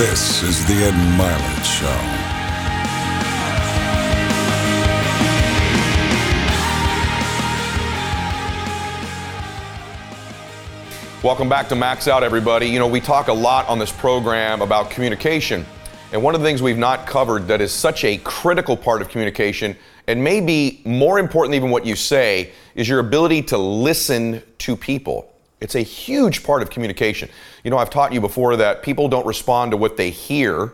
This is the Ed Mylett Show. Welcome back to Max Out, everybody. You know, we talk a lot on this program about communication. And one of the things we've not covered that is such a critical part of communication, and maybe more important than even what you say, is your ability to listen to people. It's a huge part of communication. You know, I've taught you before that people don't respond to what they hear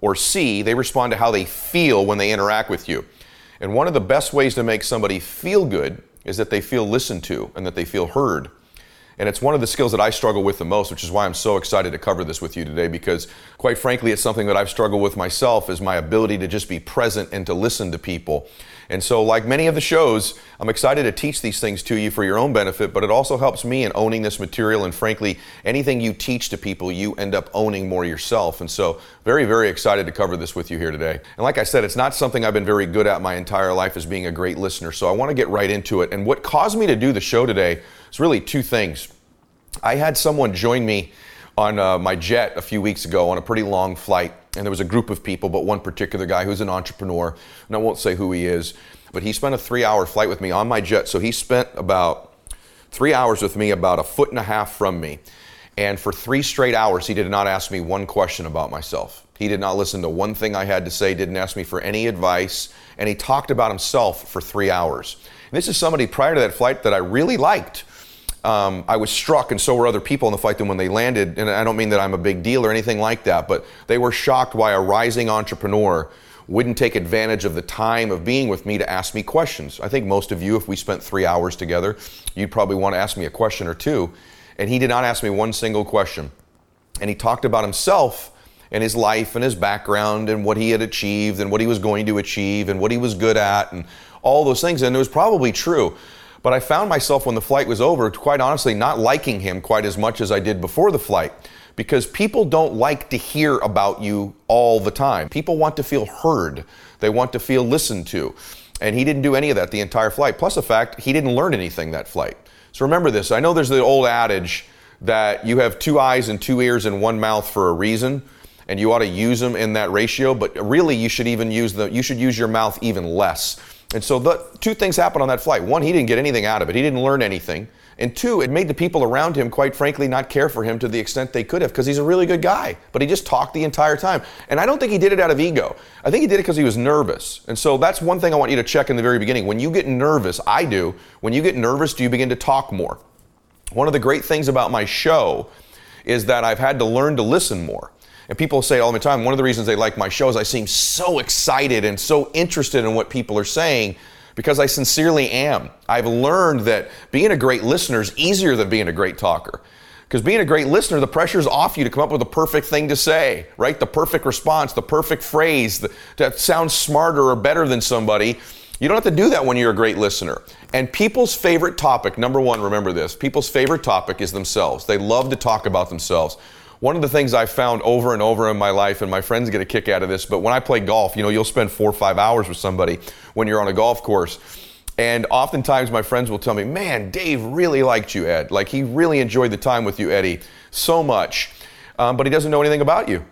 or see, they respond to how they feel when they interact with you. And one of the best ways to make somebody feel good is that they feel listened to and that they feel heard. And it's one of the skills that I struggle with the most, which is why I'm so excited to cover this with you today because quite frankly, it's something that I've struggled with myself is my ability to just be present and to listen to people. And so, like many of the shows, I'm excited to teach these things to you for your own benefit, but it also helps me in owning this material. And frankly, anything you teach to people, you end up owning more yourself. And so, very, very excited to cover this with you here today. And like I said, it's not something I've been very good at my entire life as being a great listener. So, I want to get right into it. And what caused me to do the show today is really two things. I had someone join me on uh, my jet a few weeks ago on a pretty long flight, and there was a group of people, but one particular guy who's an entrepreneur, and I won't say who he is, but he spent a three hour flight with me on my jet. So he spent about three hours with me, about a foot and a half from me. And for three straight hours, he did not ask me one question about myself. He did not listen to one thing I had to say, didn't ask me for any advice, and he talked about himself for three hours. And this is somebody prior to that flight that I really liked um, I was struck, and so were other people in the flight. Then when they landed, and I don't mean that I'm a big deal or anything like that, but they were shocked why a rising entrepreneur wouldn't take advantage of the time of being with me to ask me questions. I think most of you, if we spent three hours together, you'd probably want to ask me a question or two. And he did not ask me one single question. And he talked about himself and his life and his background and what he had achieved and what he was going to achieve and what he was good at and all those things. And it was probably true. But I found myself when the flight was over, quite honestly, not liking him quite as much as I did before the flight because people don't like to hear about you all the time. People want to feel heard, they want to feel listened to. And he didn't do any of that the entire flight. Plus, the fact he didn't learn anything that flight. So remember this I know there's the old adage that you have two eyes and two ears and one mouth for a reason and you ought to use them in that ratio but really you should even use the you should use your mouth even less and so the two things happened on that flight. One, he didn't get anything out of it. He didn't learn anything. And two, it made the people around him, quite frankly, not care for him to the extent they could have because he's a really good guy. But he just talked the entire time. And I don't think he did it out of ego. I think he did it because he was nervous. And so that's one thing I want you to check in the very beginning. When you get nervous, I do, when you get nervous, do you begin to talk more? One of the great things about my show is that I've had to learn to listen more. And people say all the time, one of the reasons they like my show is I seem so excited and so interested in what people are saying because I sincerely am. I've learned that being a great listener is easier than being a great talker. Because being a great listener, the pressure's off you to come up with the perfect thing to say, right? The perfect response, the perfect phrase that sounds smarter or better than somebody. You don't have to do that when you're a great listener. And people's favorite topic, number one, remember this people's favorite topic is themselves. They love to talk about themselves. One of the things I found over and over in my life, and my friends get a kick out of this, but when I play golf, you know, you'll spend four or five hours with somebody when you're on a golf course. And oftentimes my friends will tell me, man, Dave really liked you, Ed. Like he really enjoyed the time with you, Eddie, so much. Um, but he doesn't know anything about you.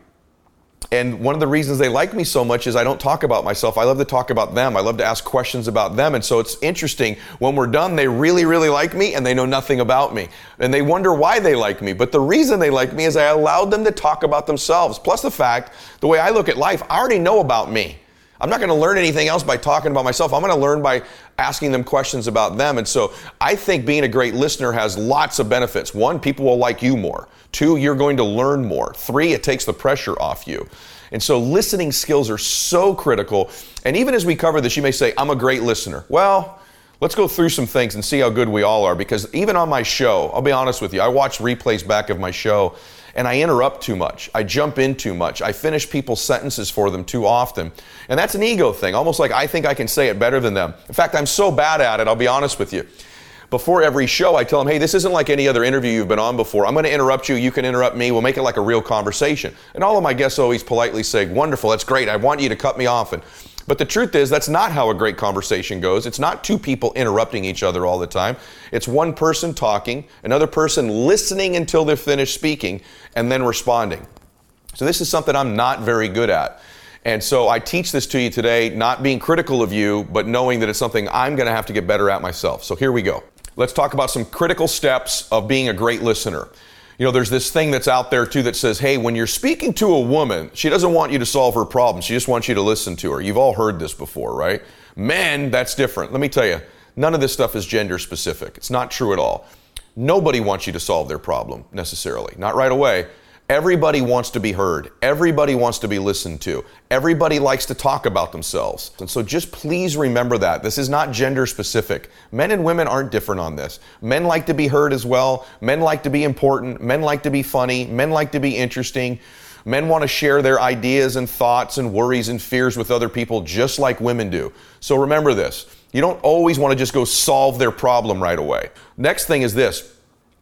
And one of the reasons they like me so much is I don't talk about myself. I love to talk about them. I love to ask questions about them. And so it's interesting. When we're done, they really, really like me and they know nothing about me. And they wonder why they like me. But the reason they like me is I allowed them to talk about themselves. Plus the fact, the way I look at life, I already know about me. I'm not going to learn anything else by talking about myself. I'm going to learn by asking them questions about them. And so I think being a great listener has lots of benefits. One, people will like you more. Two, you're going to learn more. Three, it takes the pressure off you. And so listening skills are so critical. And even as we cover this, you may say, I'm a great listener. Well, let's go through some things and see how good we all are. Because even on my show, I'll be honest with you, I watch replays back of my show and I interrupt too much. I jump in too much. I finish people's sentences for them too often. And that's an ego thing, almost like I think I can say it better than them. In fact, I'm so bad at it, I'll be honest with you. Before every show, I tell them, hey, this isn't like any other interview you've been on before. I'm going to interrupt you. You can interrupt me. We'll make it like a real conversation. And all of my guests always politely say, wonderful, that's great. I want you to cut me off. And but the truth is, that's not how a great conversation goes. It's not two people interrupting each other all the time. It's one person talking, another person listening until they're finished speaking, and then responding. So this is something I'm not very good at. And so I teach this to you today, not being critical of you, but knowing that it's something I'm going to have to get better at myself. So here we go. Let's talk about some critical steps of being a great listener. You know, there's this thing that's out there too that says, hey, when you're speaking to a woman, she doesn't want you to solve her problem. She just wants you to listen to her. You've all heard this before, right? Men, that's different. Let me tell you, none of this stuff is gender specific. It's not true at all. Nobody wants you to solve their problem necessarily, not right away. Everybody wants to be heard. Everybody wants to be listened to. Everybody likes to talk about themselves. And so just please remember that. This is not gender specific. Men and women aren't different on this. Men like to be heard as well. Men like to be important. Men like to be funny. Men like to be interesting. Men want to share their ideas and thoughts and worries and fears with other people just like women do. So remember this. You don't always want to just go solve their problem right away. Next thing is this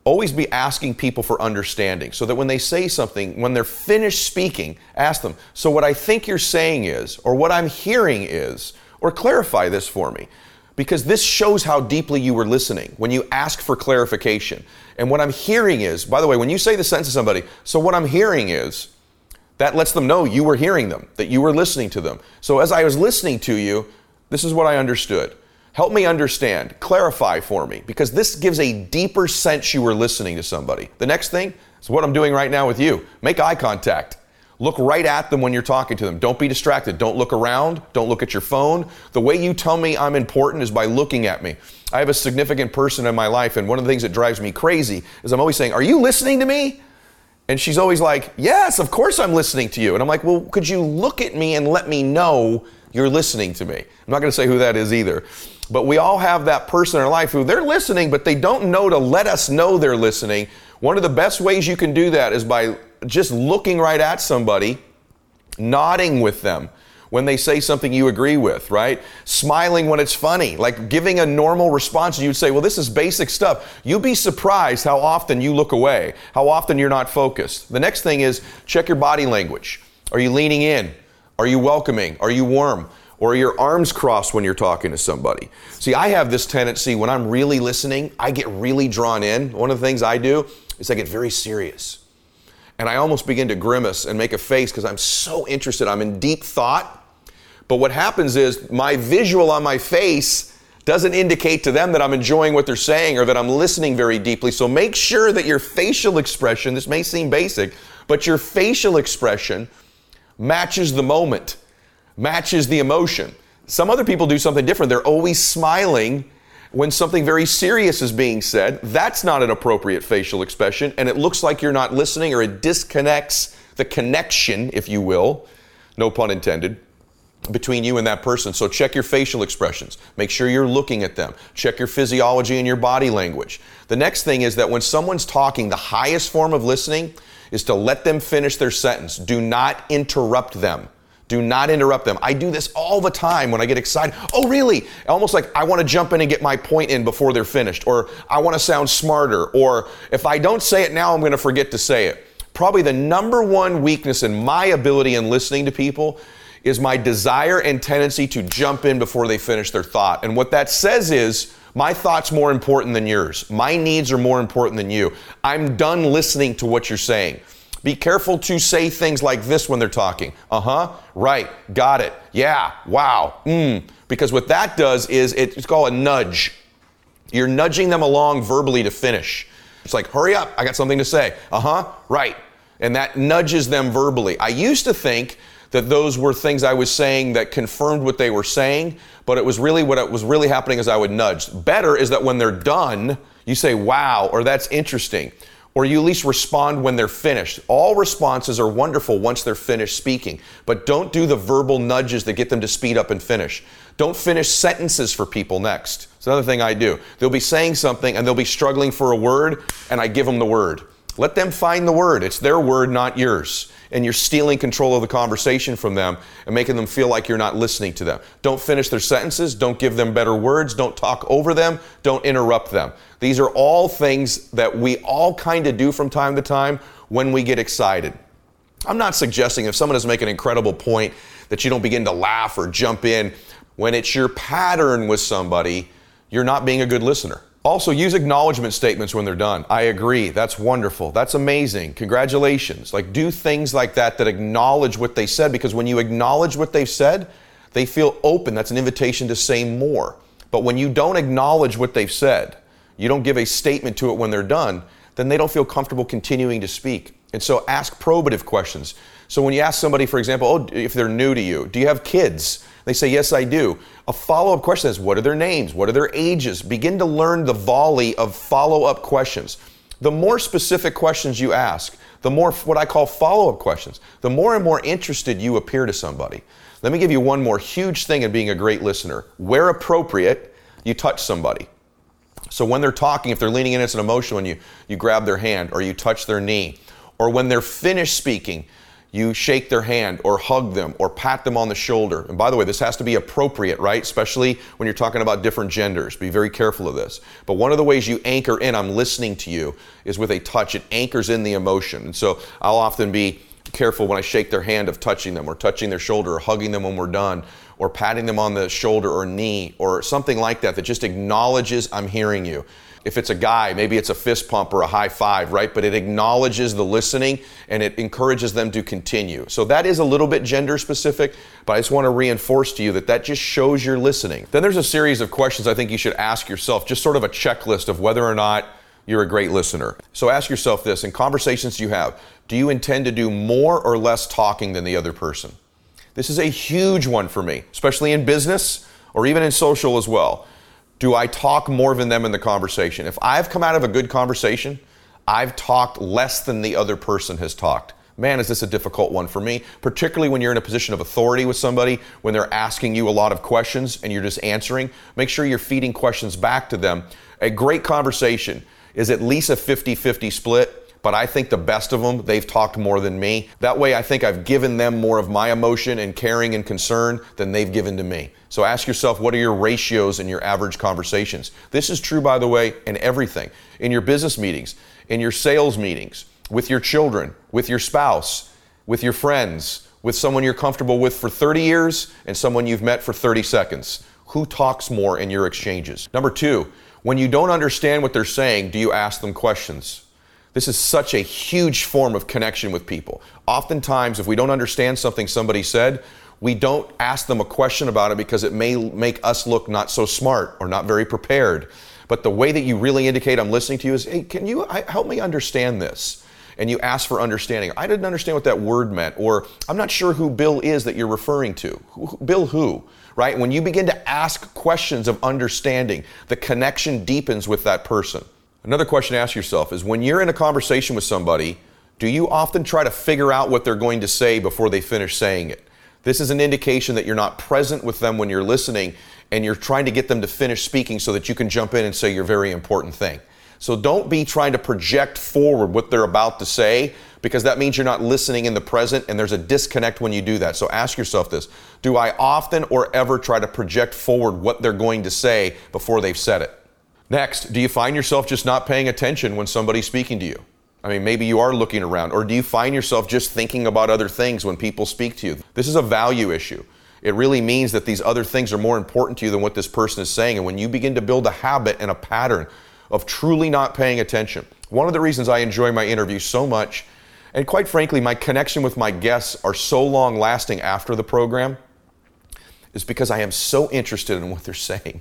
always be asking people for understanding so that when they say something, when they're finished speaking, ask them, So, what I think you're saying is, or what I'm hearing is, or clarify this for me. Because this shows how deeply you were listening when you ask for clarification. And what I'm hearing is, by the way, when you say the sentence to somebody, so what I'm hearing is, that lets them know you were hearing them, that you were listening to them. So as I was listening to you, this is what I understood. Help me understand, clarify for me, because this gives a deeper sense you were listening to somebody. The next thing is what I'm doing right now with you. Make eye contact. Look right at them when you're talking to them. Don't be distracted. Don't look around. Don't look at your phone. The way you tell me I'm important is by looking at me. I have a significant person in my life, and one of the things that drives me crazy is I'm always saying, Are you listening to me? And she's always like, Yes, of course I'm listening to you. And I'm like, Well, could you look at me and let me know you're listening to me? I'm not going to say who that is either. But we all have that person in our life who they're listening, but they don't know to let us know they're listening. One of the best ways you can do that is by just looking right at somebody, nodding with them when they say something you agree with, right? Smiling when it's funny, like giving a normal response. You'd say, Well, this is basic stuff. You'd be surprised how often you look away, how often you're not focused. The next thing is check your body language. Are you leaning in? Are you welcoming? Are you warm? Or your arms crossed when you're talking to somebody. See, I have this tendency when I'm really listening, I get really drawn in. One of the things I do is I get very serious. And I almost begin to grimace and make a face because I'm so interested. I'm in deep thought. But what happens is my visual on my face doesn't indicate to them that I'm enjoying what they're saying or that I'm listening very deeply. So make sure that your facial expression, this may seem basic, but your facial expression matches the moment matches the emotion. Some other people do something different. They're always smiling when something very serious is being said. That's not an appropriate facial expression, and it looks like you're not listening or it disconnects the connection, if you will, no pun intended, between you and that person. So check your facial expressions. Make sure you're looking at them. Check your physiology and your body language. The next thing is that when someone's talking, the highest form of listening is to let them finish their sentence. Do not interrupt them. Do not interrupt them. I do this all the time when I get excited. Oh, really? Almost like I want to jump in and get my point in before they're finished, or I want to sound smarter, or if I don't say it now, I'm going to forget to say it. Probably the number one weakness in my ability in listening to people is my desire and tendency to jump in before they finish their thought. And what that says is, my thought's more important than yours. My needs are more important than you. I'm done listening to what you're saying. Be careful to say things like this when they're talking. Uh huh, right, got it, yeah, wow, mm. Because what that does is it's called a nudge. You're nudging them along verbally to finish. It's like, hurry up, I got something to say. Uh huh, right. And that nudges them verbally. I used to think that those were things I was saying that confirmed what they were saying, but it was really what it was really happening is I would nudge. Better is that when they're done, you say, wow, or that's interesting or you at least respond when they're finished. All responses are wonderful once they're finished speaking, but don't do the verbal nudges that get them to speed up and finish. Don't finish sentences for people next. It's another thing I do. They'll be saying something and they'll be struggling for a word, and I give them the word. Let them find the word. It's their word, not yours. And you're stealing control of the conversation from them and making them feel like you're not listening to them. Don't finish their sentences. Don't give them better words. Don't talk over them. Don't interrupt them. These are all things that we all kind of do from time to time when we get excited. I'm not suggesting if someone is making an incredible point that you don't begin to laugh or jump in. When it's your pattern with somebody, you're not being a good listener. Also, use acknowledgement statements when they're done. I agree. That's wonderful. That's amazing. Congratulations. Like, do things like that that acknowledge what they said because when you acknowledge what they've said, they feel open. That's an invitation to say more. But when you don't acknowledge what they've said, you don't give a statement to it when they're done, then they don't feel comfortable continuing to speak. And so ask probative questions. So when you ask somebody, for example, oh, if they're new to you, do you have kids? They say, yes, I do. A follow up question is, what are their names? What are their ages? Begin to learn the volley of follow up questions. The more specific questions you ask, the more what I call follow up questions, the more and more interested you appear to somebody. Let me give you one more huge thing in being a great listener. Where appropriate, you touch somebody. So when they're talking, if they're leaning in, it's an emotional, and you, you grab their hand or you touch their knee. Or when they're finished speaking, you shake their hand or hug them or pat them on the shoulder. And by the way, this has to be appropriate, right? Especially when you're talking about different genders. Be very careful of this. But one of the ways you anchor in, I'm listening to you, is with a touch. It anchors in the emotion. And so I'll often be careful when I shake their hand of touching them or touching their shoulder or hugging them when we're done or patting them on the shoulder or knee or something like that that just acknowledges I'm hearing you. If it's a guy, maybe it's a fist pump or a high five, right? But it acknowledges the listening and it encourages them to continue. So that is a little bit gender specific, but I just want to reinforce to you that that just shows you're listening. Then there's a series of questions I think you should ask yourself, just sort of a checklist of whether or not you're a great listener. So ask yourself this in conversations you have, do you intend to do more or less talking than the other person? This is a huge one for me, especially in business or even in social as well do I talk more than them in the conversation? If I've come out of a good conversation, I've talked less than the other person has talked. Man, is this a difficult one for me, particularly when you're in a position of authority with somebody, when they're asking you a lot of questions and you're just answering. Make sure you're feeding questions back to them. A great conversation is at least a 50 50 split but I think the best of them, they've talked more than me. That way, I think I've given them more of my emotion and caring and concern than they've given to me. So ask yourself, what are your ratios in your average conversations? This is true, by the way, in everything in your business meetings, in your sales meetings, with your children, with your spouse, with your friends, with someone you're comfortable with for 30 years and someone you've met for 30 seconds. Who talks more in your exchanges? Number two, when you don't understand what they're saying, do you ask them questions? This is such a huge form of connection with people. Oftentimes, if we don't understand something somebody said, we don't ask them a question about it because it may make us look not so smart or not very prepared. But the way that you really indicate I'm listening to you is, hey, can you help me understand this? And you ask for understanding. I didn't understand what that word meant, or I'm not sure who Bill is that you're referring to. Bill who? Right? When you begin to ask questions of understanding, the connection deepens with that person. Another question to ask yourself is when you're in a conversation with somebody, do you often try to figure out what they're going to say before they finish saying it? This is an indication that you're not present with them when you're listening and you're trying to get them to finish speaking so that you can jump in and say your very important thing. So don't be trying to project forward what they're about to say because that means you're not listening in the present and there's a disconnect when you do that. So ask yourself this Do I often or ever try to project forward what they're going to say before they've said it? Next, do you find yourself just not paying attention when somebody's speaking to you? I mean, maybe you are looking around, or do you find yourself just thinking about other things when people speak to you? This is a value issue. It really means that these other things are more important to you than what this person is saying. And when you begin to build a habit and a pattern of truly not paying attention, one of the reasons I enjoy my interviews so much, and quite frankly, my connection with my guests are so long lasting after the program, is because I am so interested in what they're saying.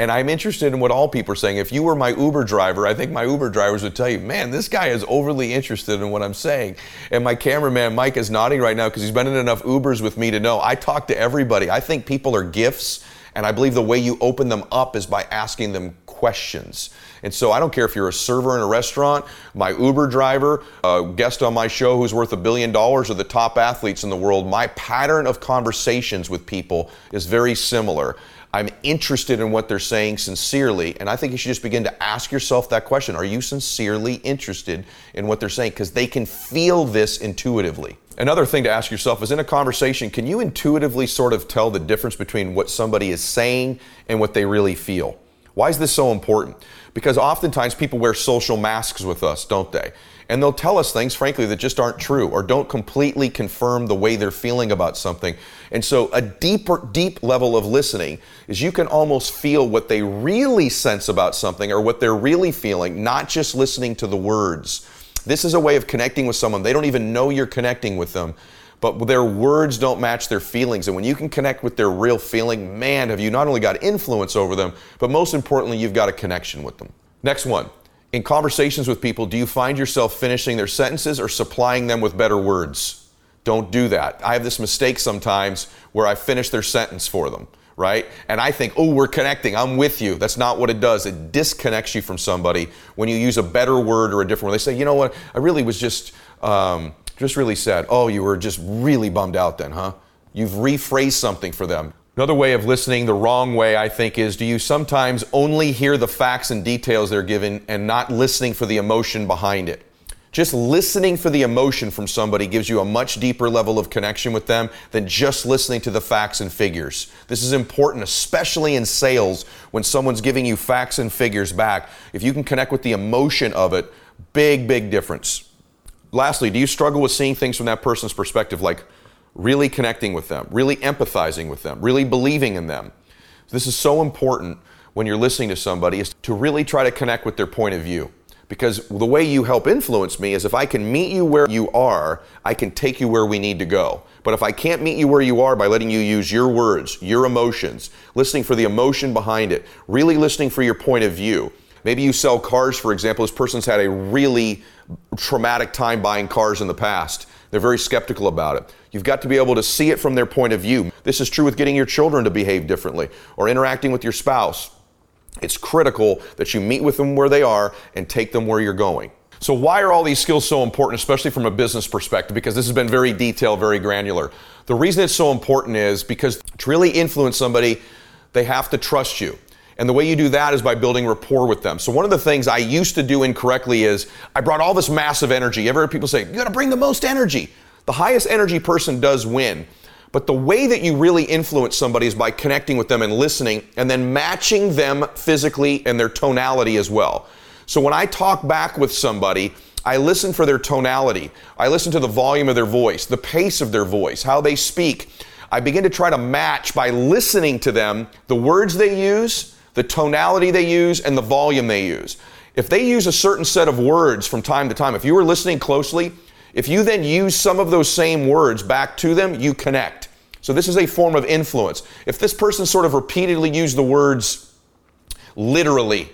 And I'm interested in what all people are saying. If you were my Uber driver, I think my Uber drivers would tell you, man, this guy is overly interested in what I'm saying. And my cameraman, Mike, is nodding right now because he's been in enough Ubers with me to know I talk to everybody. I think people are gifts. And I believe the way you open them up is by asking them questions. And so I don't care if you're a server in a restaurant, my Uber driver, a guest on my show who's worth a billion dollars, or the top athletes in the world, my pattern of conversations with people is very similar. I'm interested in what they're saying sincerely. And I think you should just begin to ask yourself that question Are you sincerely interested in what they're saying? Because they can feel this intuitively. Another thing to ask yourself is in a conversation, can you intuitively sort of tell the difference between what somebody is saying and what they really feel? Why is this so important? Because oftentimes people wear social masks with us, don't they? And they'll tell us things, frankly, that just aren't true or don't completely confirm the way they're feeling about something. And so, a deeper, deep level of listening is you can almost feel what they really sense about something or what they're really feeling, not just listening to the words. This is a way of connecting with someone. They don't even know you're connecting with them, but their words don't match their feelings. And when you can connect with their real feeling, man, have you not only got influence over them, but most importantly, you've got a connection with them. Next one in conversations with people, do you find yourself finishing their sentences or supplying them with better words? Don't do that. I have this mistake sometimes where I finish their sentence for them, right? And I think, oh, we're connecting. I'm with you. That's not what it does. It disconnects you from somebody when you use a better word or a different word. They say, you know what? I really was just, um, just really sad. Oh, you were just really bummed out then, huh? You've rephrased something for them. Another way of listening the wrong way, I think, is do you sometimes only hear the facts and details they're given and not listening for the emotion behind it? Just listening for the emotion from somebody gives you a much deeper level of connection with them than just listening to the facts and figures. This is important, especially in sales when someone's giving you facts and figures back. If you can connect with the emotion of it, big, big difference. Lastly, do you struggle with seeing things from that person's perspective like, really connecting with them, really empathizing with them, really believing in them. This is so important when you're listening to somebody is to really try to connect with their point of view. Because the way you help influence me is if I can meet you where you are, I can take you where we need to go. But if I can't meet you where you are by letting you use your words, your emotions, listening for the emotion behind it, really listening for your point of view. Maybe you sell cars, for example. This person's had a really traumatic time buying cars in the past. They're very skeptical about it. You've got to be able to see it from their point of view. This is true with getting your children to behave differently or interacting with your spouse. It's critical that you meet with them where they are and take them where you're going. So, why are all these skills so important, especially from a business perspective? Because this has been very detailed, very granular. The reason it's so important is because to really influence somebody, they have to trust you. And the way you do that is by building rapport with them. So one of the things I used to do incorrectly is I brought all this massive energy. Ever heard people say, you gotta bring the most energy? The highest energy person does win. But the way that you really influence somebody is by connecting with them and listening and then matching them physically and their tonality as well. So when I talk back with somebody, I listen for their tonality. I listen to the volume of their voice, the pace of their voice, how they speak. I begin to try to match by listening to them the words they use, the tonality they use, and the volume they use. If they use a certain set of words from time to time, if you were listening closely, if you then use some of those same words back to them, you connect. So this is a form of influence. If this person sort of repeatedly used the words literally,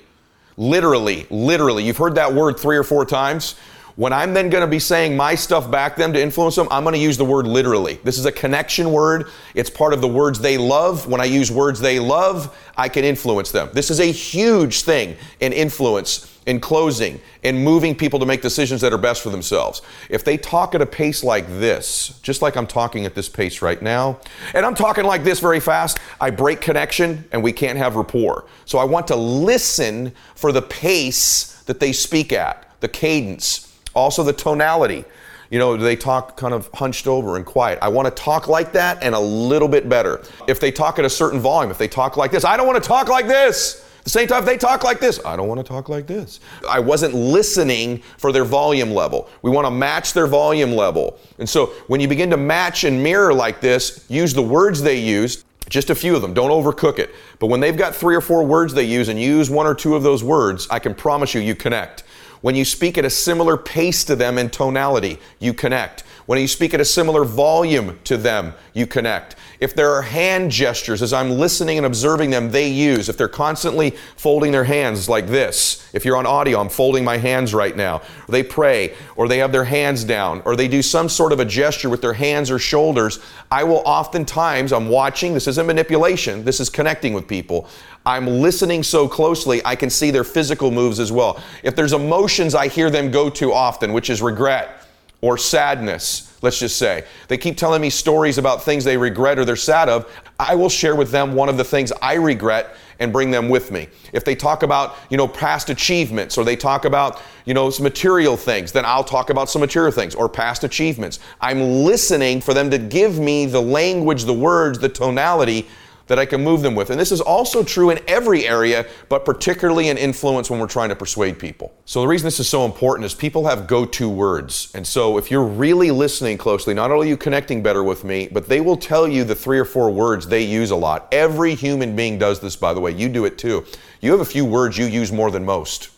literally, literally, you've heard that word three or four times, when I'm then going to be saying my stuff back them to influence them, I'm going to use the word literally. This is a connection word. It's part of the words they love. When I use words they love, I can influence them. This is a huge thing in influence, in closing, in moving people to make decisions that are best for themselves. If they talk at a pace like this, just like I'm talking at this pace right now, and I'm talking like this very fast, I break connection and we can't have rapport. So I want to listen for the pace that they speak at, the cadence also, the tonality. You know, they talk kind of hunched over and quiet. I want to talk like that and a little bit better. If they talk at a certain volume, if they talk like this, I don't want to talk like this. the same time, if they talk like this, I don't want to talk like this. I wasn't listening for their volume level. We want to match their volume level. And so when you begin to match and mirror like this, use the words they use, just a few of them. Don't overcook it. But when they've got three or four words they use and use one or two of those words, I can promise you, you connect. When you speak at a similar pace to them in tonality, you connect. When you speak at a similar volume to them, you connect. If there are hand gestures as I'm listening and observing them, they use. If they're constantly folding their hands like this, if you're on audio, I'm folding my hands right now. They pray, or they have their hands down, or they do some sort of a gesture with their hands or shoulders. I will oftentimes, I'm watching, this isn't manipulation, this is connecting with people. I'm listening so closely, I can see their physical moves as well. If there's emotions I hear them go to often, which is regret or sadness, let's just say, they keep telling me stories about things they regret or they're sad of, I will share with them one of the things I regret and bring them with me. If they talk about, you know, past achievements or they talk about, you know, some material things, then I'll talk about some material things or past achievements. I'm listening for them to give me the language, the words, the tonality that I can move them with. And this is also true in every area, but particularly in influence when we're trying to persuade people. So the reason this is so important is people have go-to words. And so if you're really listening closely, not only are you connecting better with me, but they will tell you the three or four words they use a lot. Every human being does this, by the way. You do it too. You have a few words you use more than most.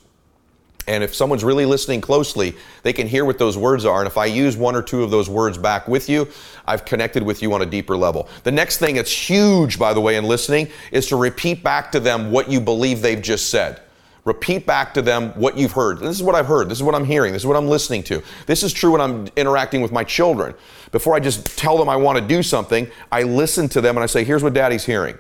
And if someone's really listening closely, they can hear what those words are. And if I use one or two of those words back with you, I've connected with you on a deeper level. The next thing that's huge, by the way, in listening is to repeat back to them what you believe they've just said. Repeat back to them what you've heard. This is what I've heard. This is what I'm hearing. This is what I'm listening to. This is true when I'm interacting with my children. Before I just tell them I want to do something, I listen to them and I say, here's what daddy's hearing.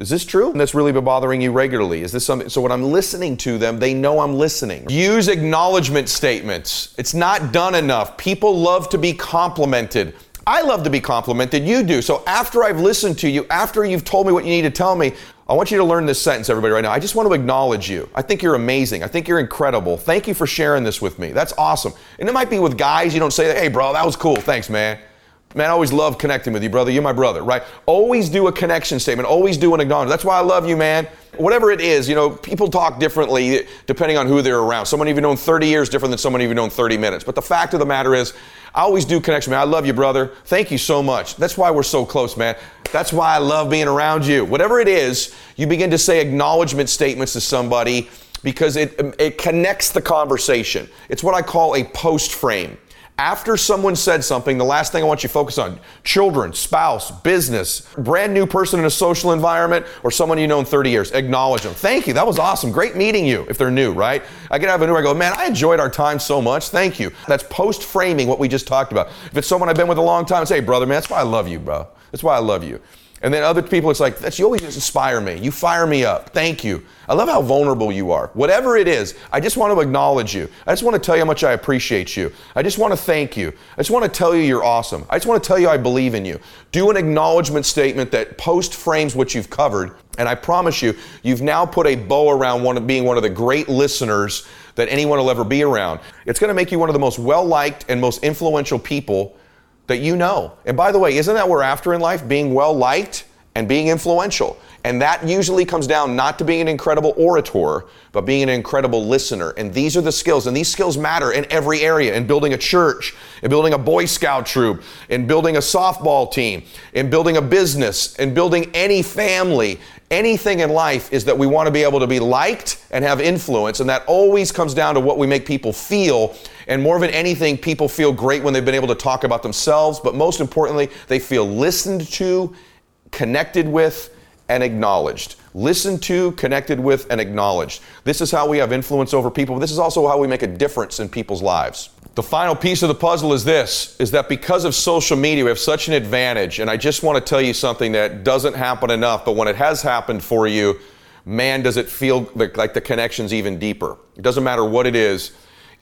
Is this true? And that's really been bothering you regularly. Is this something? So when I'm listening to them, they know I'm listening. Use acknowledgement statements. It's not done enough. People love to be complimented. I love to be complimented. You do. So after I've listened to you, after you've told me what you need to tell me, I want you to learn this sentence, everybody, right now. I just want to acknowledge you. I think you're amazing. I think you're incredible. Thank you for sharing this with me. That's awesome. And it might be with guys, you don't say, hey, bro, that was cool. Thanks, man. Man, I always love connecting with you, brother. You're my brother, right? Always do a connection statement. Always do an acknowledgement. That's why I love you, man. Whatever it is, you know, people talk differently depending on who they're around. Someone you've known 30 years different than someone you've known 30 minutes. But the fact of the matter is, I always do connection, man. I love you, brother. Thank you so much. That's why we're so close, man. That's why I love being around you. Whatever it is, you begin to say acknowledgement statements to somebody because it, it connects the conversation. It's what I call a post frame. After someone said something, the last thing I want you to focus on children, spouse, business, brand new person in a social environment, or someone you know in 30 years. Acknowledge them. Thank you. That was awesome. Great meeting you if they're new, right? I get have a new, I go, man, I enjoyed our time so much. Thank you. That's post framing what we just talked about. If it's someone I've been with a long time, say, brother, man, that's why I love you, bro. That's why I love you. And then other people, it's like, that's you always inspire me. You fire me up. Thank you. I love how vulnerable you are. Whatever it is, I just want to acknowledge you. I just want to tell you how much I appreciate you. I just want to thank you. I just want to tell you you're awesome. I just want to tell you I believe in you. Do an acknowledgement statement that post frames what you've covered. And I promise you, you've now put a bow around one of being one of the great listeners that anyone will ever be around. It's going to make you one of the most well liked and most influential people that you know. And by the way, isn't that what we're after in life? Being well liked and being influential. And that usually comes down not to being an incredible orator, but being an incredible listener. And these are the skills, and these skills matter in every area in building a church, in building a Boy Scout troop, in building a softball team, in building a business, in building any family. Anything in life is that we want to be able to be liked and have influence, and that always comes down to what we make people feel. And more than anything, people feel great when they've been able to talk about themselves, but most importantly, they feel listened to, connected with, and acknowledged. Listened to, connected with, and acknowledged. This is how we have influence over people. This is also how we make a difference in people's lives. The final piece of the puzzle is this is that because of social media, we have such an advantage. And I just want to tell you something that doesn't happen enough, but when it has happened for you, man, does it feel like the connection's even deeper. It doesn't matter what it is,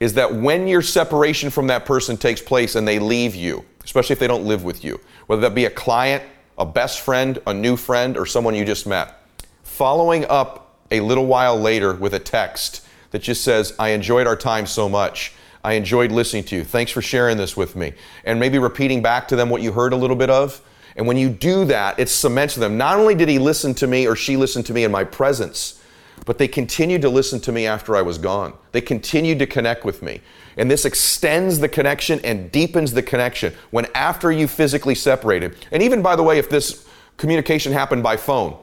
is that when your separation from that person takes place and they leave you, especially if they don't live with you, whether that be a client, a best friend, a new friend, or someone you just met. Following up a little while later with a text that just says, I enjoyed our time so much. I enjoyed listening to you. Thanks for sharing this with me. And maybe repeating back to them what you heard a little bit of. And when you do that, it cements them. Not only did he listen to me or she listen to me in my presence, but they continued to listen to me after I was gone. They continued to connect with me. And this extends the connection and deepens the connection when after you physically separated. And even by the way, if this communication happened by phone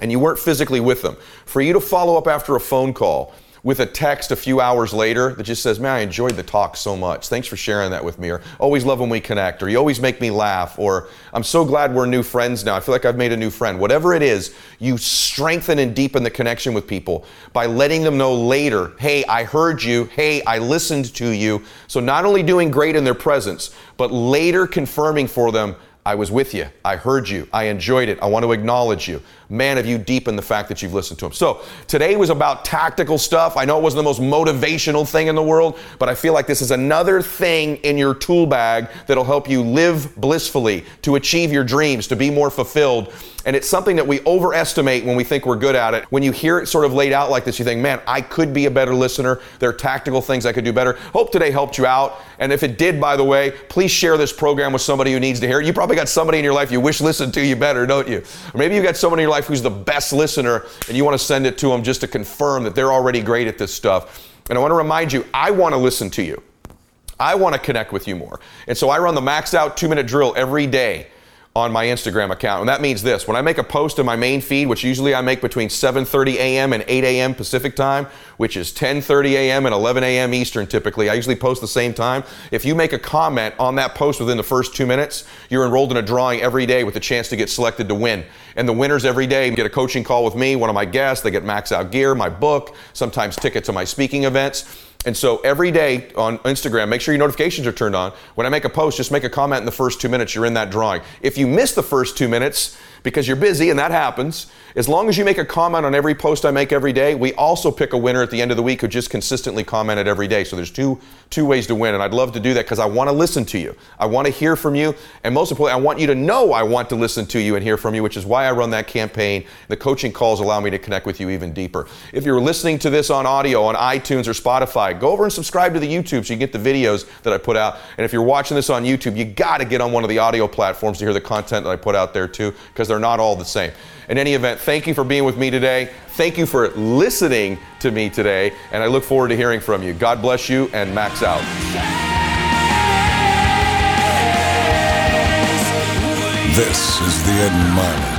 and you weren't physically with them, for you to follow up after a phone call with a text a few hours later that just says, Man, I enjoyed the talk so much. Thanks for sharing that with me. Or always love when we connect. Or you always make me laugh. Or I'm so glad we're new friends now. I feel like I've made a new friend. Whatever it is, you strengthen and deepen the connection with people by letting them know later, Hey, I heard you. Hey, I listened to you. So not only doing great in their presence, but later confirming for them, I was with you. I heard you. I enjoyed it. I want to acknowledge you. Man, have you deepened the fact that you've listened to him. So today was about tactical stuff. I know it wasn't the most motivational thing in the world, but I feel like this is another thing in your tool bag that'll help you live blissfully, to achieve your dreams, to be more fulfilled. And it's something that we overestimate when we think we're good at it. When you hear it sort of laid out like this, you think, man, I could be a better listener. There are tactical things I could do better. Hope today helped you out. And if it did, by the way, please share this program with somebody who needs to hear it. You probably got somebody in your life you wish listened to you better, don't you? Or maybe you got someone in your life who's the best listener and you want to send it to them just to confirm that they're already great at this stuff. And I want to remind you, I want to listen to you. I want to connect with you more. And so I run the max out two minute drill every day on my Instagram account. And that means this when I make a post in my main feed, which usually I make between 7:30 a.m. and 8 a.m. Pacific time, which is 10:30 a.m. and 11 a.m. Eastern typically. I usually post the same time. If you make a comment on that post within the first 2 minutes, you're enrolled in a drawing every day with a chance to get selected to win. And the winners every day get a coaching call with me, one of my guests, they get max out gear, my book, sometimes tickets to my speaking events. And so every day on Instagram, make sure your notifications are turned on. When I make a post, just make a comment in the first two minutes. You're in that drawing. If you miss the first two minutes, because you're busy and that happens. As long as you make a comment on every post I make every day, we also pick a winner at the end of the week who just consistently commented every day. So there's two two ways to win, and I'd love to do that because I want to listen to you. I want to hear from you, and most importantly, I want you to know I want to listen to you and hear from you, which is why I run that campaign. The coaching calls allow me to connect with you even deeper. If you're listening to this on audio on iTunes or Spotify, go over and subscribe to the YouTube so you get the videos that I put out. And if you're watching this on YouTube, you got to get on one of the audio platforms to hear the content that I put out there too, because they're not all the same. In any event, thank you for being with me today. Thank you for listening to me today, and I look forward to hearing from you. God bless you, and max out. This is the Ed Show.